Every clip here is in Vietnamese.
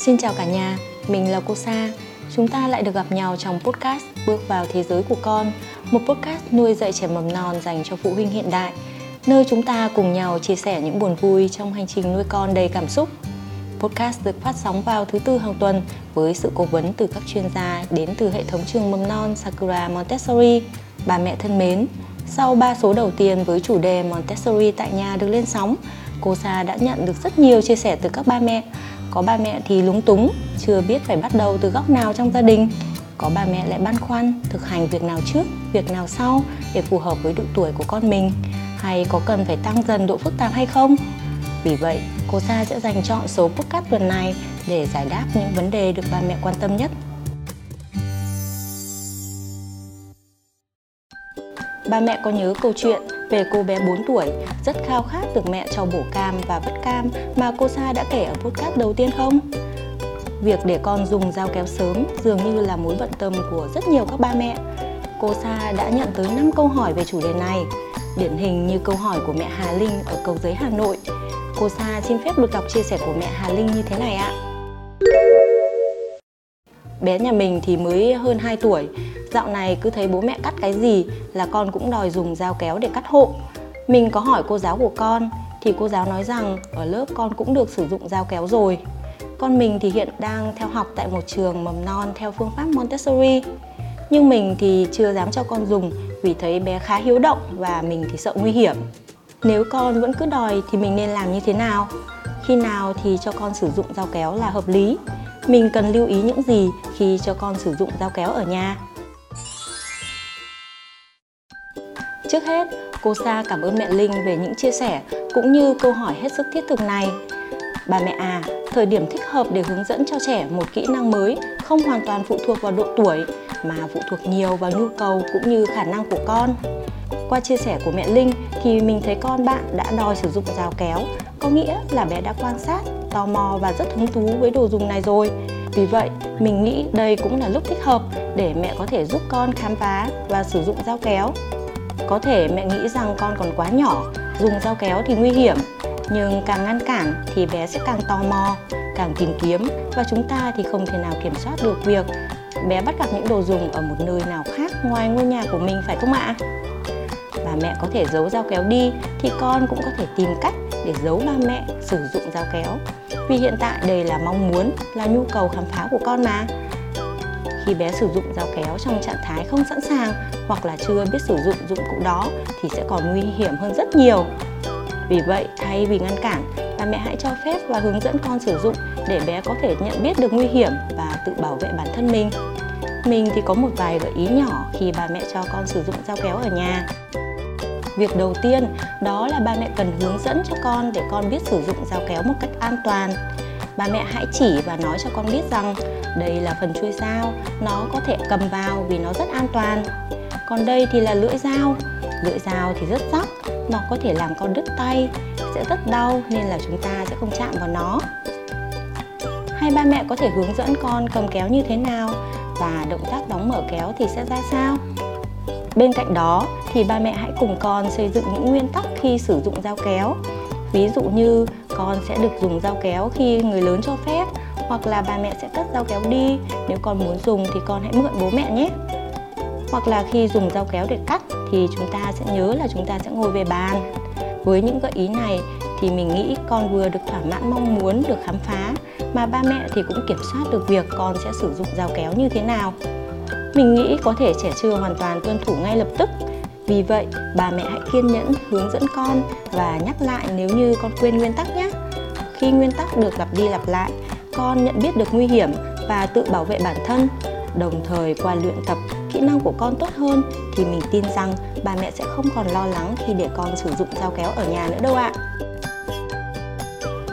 Xin chào cả nhà, mình là cô Sa. Chúng ta lại được gặp nhau trong podcast Bước vào thế giới của con, một podcast nuôi dạy trẻ mầm non dành cho phụ huynh hiện đại, nơi chúng ta cùng nhau chia sẻ những buồn vui trong hành trình nuôi con đầy cảm xúc. Podcast được phát sóng vào thứ tư hàng tuần với sự cố vấn từ các chuyên gia đến từ hệ thống trường mầm non Sakura Montessori. Bà mẹ thân mến, sau 3 số đầu tiên với chủ đề Montessori tại nhà được lên sóng, cô Sa đã nhận được rất nhiều chia sẻ từ các ba mẹ. Có ba mẹ thì lúng túng, chưa biết phải bắt đầu từ góc nào trong gia đình. Có ba mẹ lại băn khoăn thực hành việc nào trước, việc nào sau để phù hợp với độ tuổi của con mình hay có cần phải tăng dần độ phức tạp hay không. Vì vậy, cô Sa sẽ dành chọn số podcast tuần này để giải đáp những vấn đề được ba mẹ quan tâm nhất. Ba mẹ có nhớ câu chuyện về cô bé 4 tuổi rất khao khát được mẹ cho bổ cam và vắt cam mà cô Sa đã kể ở podcast đầu tiên không? Việc để con dùng dao kéo sớm dường như là mối bận tâm của rất nhiều các ba mẹ. Cô Sa đã nhận tới 5 câu hỏi về chủ đề này, điển hình như câu hỏi của mẹ Hà Linh ở cầu giấy Hà Nội. Cô Sa xin phép được đọc chia sẻ của mẹ Hà Linh như thế này ạ. Bé nhà mình thì mới hơn 2 tuổi, Dạo này cứ thấy bố mẹ cắt cái gì là con cũng đòi dùng dao kéo để cắt hộ. Mình có hỏi cô giáo của con, thì cô giáo nói rằng ở lớp con cũng được sử dụng dao kéo rồi. Con mình thì hiện đang theo học tại một trường mầm non theo phương pháp Montessori. Nhưng mình thì chưa dám cho con dùng vì thấy bé khá hiếu động và mình thì sợ nguy hiểm. Nếu con vẫn cứ đòi thì mình nên làm như thế nào? Khi nào thì cho con sử dụng dao kéo là hợp lý? Mình cần lưu ý những gì khi cho con sử dụng dao kéo ở nhà? Hết, cô Sa cảm ơn mẹ Linh về những chia sẻ cũng như câu hỏi hết sức thiết thực này. Bà mẹ à, thời điểm thích hợp để hướng dẫn cho trẻ một kỹ năng mới không hoàn toàn phụ thuộc vào độ tuổi mà phụ thuộc nhiều vào nhu cầu cũng như khả năng của con. Qua chia sẻ của mẹ Linh thì mình thấy con bạn đã đòi sử dụng rào kéo, có nghĩa là bé đã quan sát, tò mò và rất hứng thú với đồ dùng này rồi. Vì vậy, mình nghĩ đây cũng là lúc thích hợp để mẹ có thể giúp con khám phá và sử dụng dao kéo có thể mẹ nghĩ rằng con còn quá nhỏ, dùng dao kéo thì nguy hiểm, nhưng càng ngăn cản thì bé sẽ càng tò mò, càng tìm kiếm và chúng ta thì không thể nào kiểm soát được việc bé bắt gặp những đồ dùng ở một nơi nào khác ngoài ngôi nhà của mình phải không ạ? Và mẹ có thể giấu dao kéo đi thì con cũng có thể tìm cách để giấu ba mẹ sử dụng dao kéo. Vì hiện tại đây là mong muốn, là nhu cầu khám phá của con mà khi bé sử dụng dao kéo trong trạng thái không sẵn sàng hoặc là chưa biết sử dụng dụng cụ đó thì sẽ còn nguy hiểm hơn rất nhiều. Vì vậy, thay vì ngăn cản, ba mẹ hãy cho phép và hướng dẫn con sử dụng để bé có thể nhận biết được nguy hiểm và tự bảo vệ bản thân mình. Mình thì có một vài gợi ý nhỏ khi ba mẹ cho con sử dụng dao kéo ở nhà. Việc đầu tiên đó là ba mẹ cần hướng dẫn cho con để con biết sử dụng dao kéo một cách an toàn. Ba mẹ hãy chỉ và nói cho con biết rằng đây là phần chui dao, nó có thể cầm vào vì nó rất an toàn. Còn đây thì là lưỡi dao. Lưỡi dao thì rất sắc, nó có thể làm con đứt tay, sẽ rất đau nên là chúng ta sẽ không chạm vào nó. Hai ba mẹ có thể hướng dẫn con cầm kéo như thế nào và động tác đóng mở kéo thì sẽ ra sao. Bên cạnh đó thì ba mẹ hãy cùng con xây dựng những nguyên tắc khi sử dụng dao kéo. Ví dụ như con sẽ được dùng dao kéo khi người lớn cho phép hoặc là bà mẹ sẽ cất dao kéo đi nếu con muốn dùng thì con hãy mượn bố mẹ nhé hoặc là khi dùng dao kéo để cắt thì chúng ta sẽ nhớ là chúng ta sẽ ngồi về bàn. Với những gợi ý này thì mình nghĩ con vừa được thỏa mãn mong muốn được khám phá, mà ba mẹ thì cũng kiểm soát được việc con sẽ sử dụng dao kéo như thế nào. Mình nghĩ có thể trẻ chưa hoàn toàn tuân thủ ngay lập tức. Vì vậy bà mẹ hãy kiên nhẫn hướng dẫn con và nhắc lại nếu như con quên nguyên tắc nhé. Khi nguyên tắc được lặp đi lặp lại, con nhận biết được nguy hiểm và tự bảo vệ bản thân, đồng thời qua luyện tập kỹ năng của con tốt hơn thì mình tin rằng bà mẹ sẽ không còn lo lắng khi để con sử dụng dao kéo ở nhà nữa đâu ạ.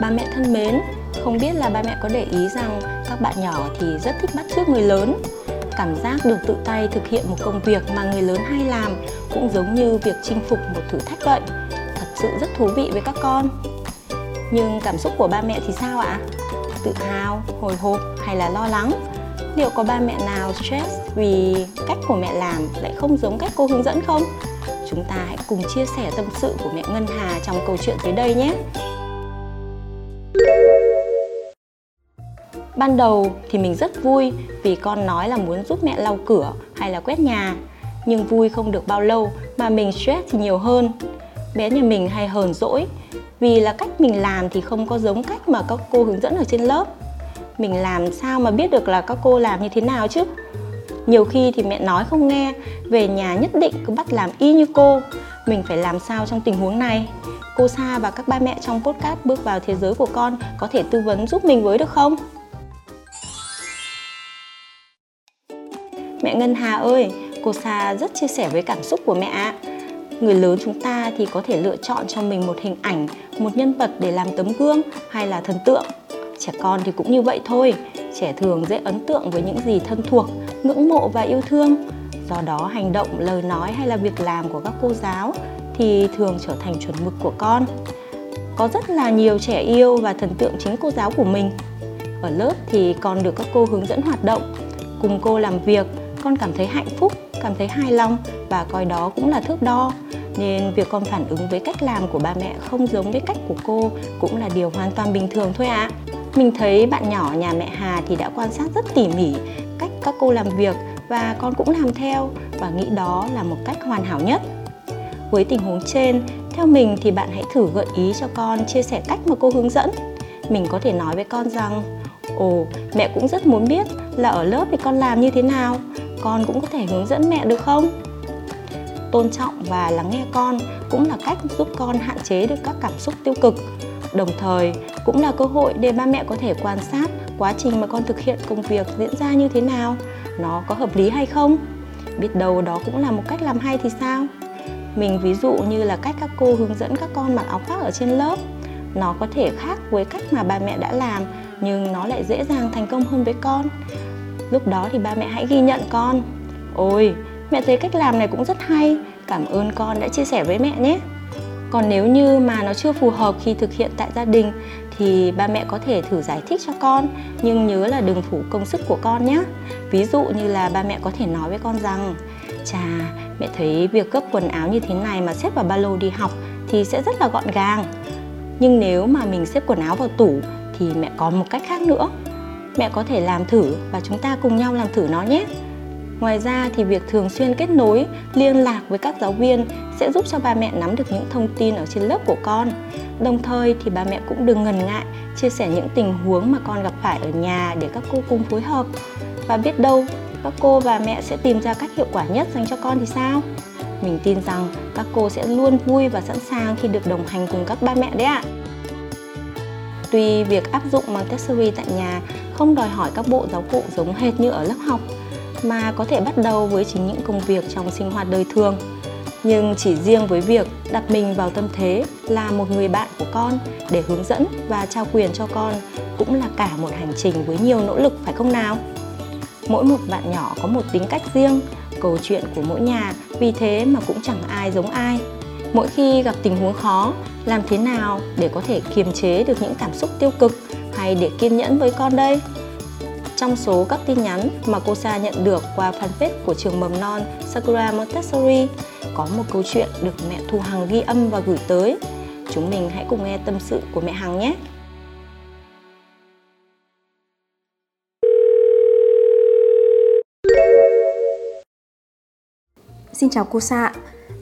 Bà mẹ thân mến, không biết là ba mẹ có để ý rằng các bạn nhỏ thì rất thích bắt chước người lớn. Cảm giác được tự tay thực hiện một công việc mà người lớn hay làm cũng giống như việc chinh phục một thử thách vậy. Thật sự rất thú vị với các con. Nhưng cảm xúc của ba mẹ thì sao ạ? Tự hào, hồi hộp hay là lo lắng? Liệu có ba mẹ nào stress vì cách của mẹ làm lại không giống cách cô hướng dẫn không chúng ta hãy cùng chia sẻ tâm sự của mẹ ngân hà trong câu chuyện tới đây nhé Ban đầu thì mình rất vui vì con nói là muốn giúp mẹ lau cửa hay là quét nhà. Nhưng vui không được bao lâu mà mình stress thì nhiều hơn. Bé nhà mình hay hờn dỗi vì là cách mình làm thì không có giống cách mà các cô hướng dẫn ở trên lớp. Mình làm sao mà biết được là các cô làm như thế nào chứ? Nhiều khi thì mẹ nói không nghe, về nhà nhất định cứ bắt làm y như cô. Mình phải làm sao trong tình huống này? Cô Sa và các ba mẹ trong podcast bước vào thế giới của con có thể tư vấn giúp mình với được không? Mẹ Ngân Hà ơi, cô Sa rất chia sẻ với cảm xúc của mẹ ạ. Người lớn chúng ta thì có thể lựa chọn cho mình một hình ảnh, một nhân vật để làm tấm gương hay là thần tượng. Trẻ con thì cũng như vậy thôi, trẻ thường dễ ấn tượng với những gì thân thuộc, ngưỡng mộ và yêu thương. Do đó hành động, lời nói hay là việc làm của các cô giáo thì thường trở thành chuẩn mực của con. Có rất là nhiều trẻ yêu và thần tượng chính cô giáo của mình. Ở lớp thì con được các cô hướng dẫn hoạt động, cùng cô làm việc, con cảm thấy hạnh phúc, cảm thấy hài lòng và coi đó cũng là thước đo. Nên việc con phản ứng với cách làm của ba mẹ không giống với cách của cô cũng là điều hoàn toàn bình thường thôi ạ. À. Mình thấy bạn nhỏ nhà mẹ Hà thì đã quan sát rất tỉ mỉ cách các cô làm việc và con cũng làm theo và nghĩ đó là một cách hoàn hảo nhất. Với tình huống trên, theo mình thì bạn hãy thử gợi ý cho con chia sẻ cách mà cô hướng dẫn. Mình có thể nói với con rằng Ồ, mẹ cũng rất muốn biết là ở lớp thì con làm như thế nào, con cũng có thể hướng dẫn mẹ được không? Tôn trọng và lắng nghe con cũng là cách giúp con hạn chế được các cảm xúc tiêu cực. Đồng thời cũng là cơ hội để ba mẹ có thể quan sát quá trình mà con thực hiện công việc diễn ra như thế nào, nó có hợp lý hay không. Biết đâu đó cũng là một cách làm hay thì sao? Mình ví dụ như là cách các cô hướng dẫn các con mặc áo khoác ở trên lớp. Nó có thể khác với cách mà ba mẹ đã làm nhưng nó lại dễ dàng thành công hơn với con. Lúc đó thì ba mẹ hãy ghi nhận con. Ôi, mẹ thấy cách làm này cũng rất hay, cảm ơn con đã chia sẻ với mẹ nhé. Còn nếu như mà nó chưa phù hợp khi thực hiện tại gia đình thì ba mẹ có thể thử giải thích cho con nhưng nhớ là đừng phủ công sức của con nhé. Ví dụ như là ba mẹ có thể nói với con rằng Chà, mẹ thấy việc gấp quần áo như thế này mà xếp vào ba lô đi học thì sẽ rất là gọn gàng. Nhưng nếu mà mình xếp quần áo vào tủ thì mẹ có một cách khác nữa. Mẹ có thể làm thử và chúng ta cùng nhau làm thử nó nhé. Ngoài ra thì việc thường xuyên kết nối, liên lạc với các giáo viên sẽ giúp cho ba mẹ nắm được những thông tin ở trên lớp của con. Đồng thời thì ba mẹ cũng đừng ngần ngại chia sẻ những tình huống mà con gặp phải ở nhà để các cô cùng phối hợp. Và biết đâu các cô và mẹ sẽ tìm ra cách hiệu quả nhất dành cho con thì sao? Mình tin rằng các cô sẽ luôn vui và sẵn sàng khi được đồng hành cùng các ba mẹ đấy ạ. Tuy việc áp dụng Montessori tại nhà không đòi hỏi các bộ giáo cụ giống hệt như ở lớp học, mà có thể bắt đầu với chính những công việc trong sinh hoạt đời thường. Nhưng chỉ riêng với việc đặt mình vào tâm thế là một người bạn của con để hướng dẫn và trao quyền cho con cũng là cả một hành trình với nhiều nỗ lực phải không nào? Mỗi một bạn nhỏ có một tính cách riêng, câu chuyện của mỗi nhà, vì thế mà cũng chẳng ai giống ai. Mỗi khi gặp tình huống khó, làm thế nào để có thể kiềm chế được những cảm xúc tiêu cực hay để kiên nhẫn với con đây? Trong số các tin nhắn mà cô Sa nhận được qua fanpage của trường mầm non Sakura Montessori, có một câu chuyện được mẹ Thu Hằng ghi âm và gửi tới. Chúng mình hãy cùng nghe tâm sự của mẹ Hằng nhé! Xin chào cô Sa,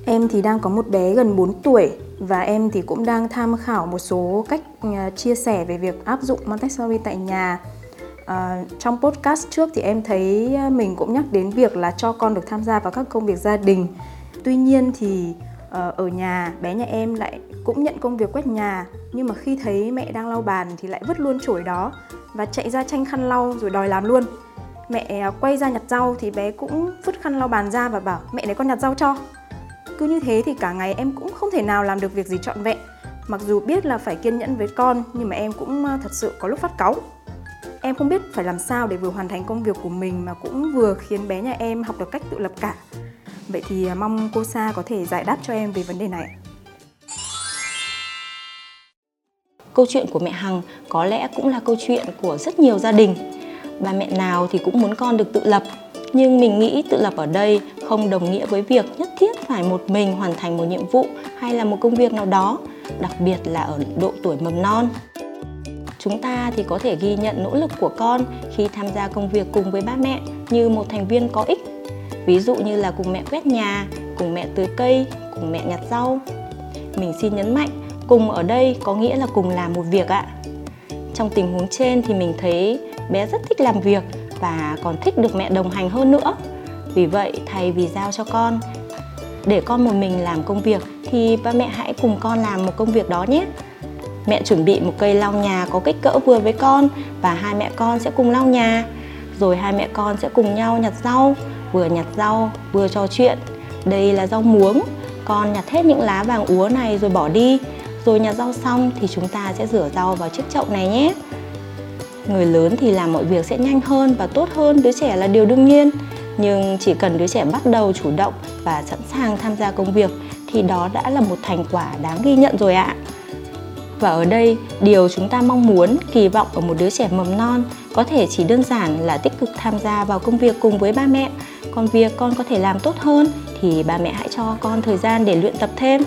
em thì đang có một bé gần 4 tuổi và em thì cũng đang tham khảo một số cách à, chia sẻ về việc áp dụng Montessori tại nhà. À, trong podcast trước thì em thấy ờ, mình cũng nhắc đến việc là cho con được tham gia vào các công việc gia đình. Tuy nhiên thì ờ, ở nhà bé nhà em lại cũng nhận công việc quét nhà nhưng mà khi thấy mẹ đang lau bàn thì lại vứt luôn chổi đó và chạy ra tranh khăn lau rồi đòi làm luôn. Mẹ quay ra nhặt rau thì bé cũng vứt khăn lau bàn ra và bảo mẹ để con nhặt rau cho. Cứ như thế thì cả ngày em cũng không thể nào làm được việc gì trọn vẹn. Mặc dù biết là phải kiên nhẫn với con nhưng mà em cũng thật sự có lúc phát cáu em không biết phải làm sao để vừa hoàn thành công việc của mình mà cũng vừa khiến bé nhà em học được cách tự lập cả. Vậy thì à, mong cô sa có thể giải đáp cho em về vấn đề này câu chuyện của mẹ hằng có lẽ cũng là câu chuyện của rất nhiều gia đình. Ba mẹ nào thì cũng muốn con được tự lập, nhưng mình nghĩ tự lập ở đây không đồng nghĩa với việc nhất thiết phải một mình hoàn thành một nhiệm vụ hay là một công việc nào đó, đặc biệt là ở độ tuổi mầm non chúng ta thì có thể ghi nhận nỗ lực của con khi tham gia công việc cùng với ba mẹ như một thành viên có ích. Ví dụ như là cùng mẹ quét nhà, cùng mẹ tưới cây, cùng mẹ nhặt rau. Mình xin nhấn mạnh, cùng ở đây có nghĩa là cùng làm một việc ạ. Trong tình huống trên thì mình thấy bé rất thích làm việc và còn thích được mẹ đồng hành hơn nữa. Vì vậy, thay vì giao cho con, để con một mình làm công việc thì ba mẹ hãy cùng con làm một công việc đó nhé mẹ chuẩn bị một cây lau nhà có kích cỡ vừa với con và hai mẹ con sẽ cùng lau nhà. Rồi hai mẹ con sẽ cùng nhau nhặt rau, vừa nhặt rau, vừa trò chuyện. Đây là rau muống. Con nhặt hết những lá vàng úa này rồi bỏ đi. Rồi nhặt rau xong thì chúng ta sẽ rửa rau vào chiếc chậu này nhé. Người lớn thì làm mọi việc sẽ nhanh hơn và tốt hơn, đứa trẻ là điều đương nhiên. Nhưng chỉ cần đứa trẻ bắt đầu chủ động và sẵn sàng tham gia công việc thì đó đã là một thành quả đáng ghi nhận rồi ạ và ở đây, điều chúng ta mong muốn, kỳ vọng ở một đứa trẻ mầm non có thể chỉ đơn giản là tích cực tham gia vào công việc cùng với ba mẹ. Còn việc con có thể làm tốt hơn thì ba mẹ hãy cho con thời gian để luyện tập thêm.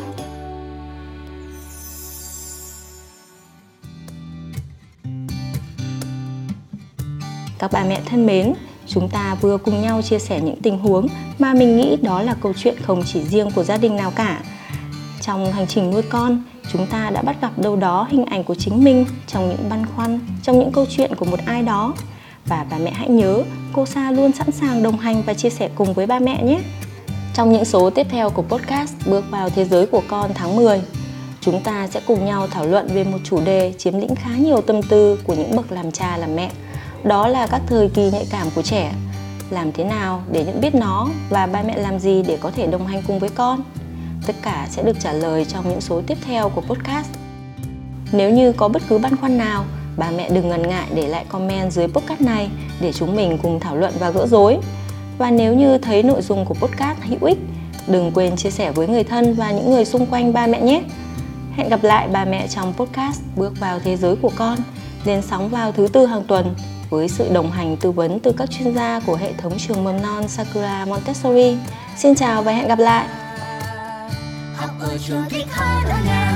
Các bà mẹ thân mến, chúng ta vừa cùng nhau chia sẻ những tình huống mà mình nghĩ đó là câu chuyện không chỉ riêng của gia đình nào cả trong hành trình nuôi con, chúng ta đã bắt gặp đâu đó hình ảnh của chính mình trong những băn khoăn, trong những câu chuyện của một ai đó. Và bà mẹ hãy nhớ, cô Sa luôn sẵn sàng đồng hành và chia sẻ cùng với ba mẹ nhé. Trong những số tiếp theo của podcast Bước vào thế giới của con tháng 10 chúng ta sẽ cùng nhau thảo luận về một chủ đề chiếm lĩnh khá nhiều tâm tư của những bậc làm cha, làm mẹ. Đó là các thời kỳ nhạy cảm của trẻ. Làm thế nào để nhận biết nó và ba mẹ làm gì để có thể đồng hành cùng với con? Tất cả sẽ được trả lời trong những số tiếp theo của podcast nếu như có bất cứ băn khoăn nào, bà mẹ đừng ngần ngại để lại comment dưới podcast này để chúng mình cùng thảo luận và gỡ rối và nếu như thấy nội dung của podcast hữu ích, đừng quên chia sẻ với người thân và những người xung quanh ba mẹ nhé hẹn gặp lại bà mẹ trong podcast bước vào thế giới của con, lên sóng vào thứ tư hàng tuần với sự đồng hành tư vấn từ các chuyên gia của hệ thống trường mầm non Sakura Montessori. Xin chào và hẹn gặp lại! Học ở trường thích hơn ở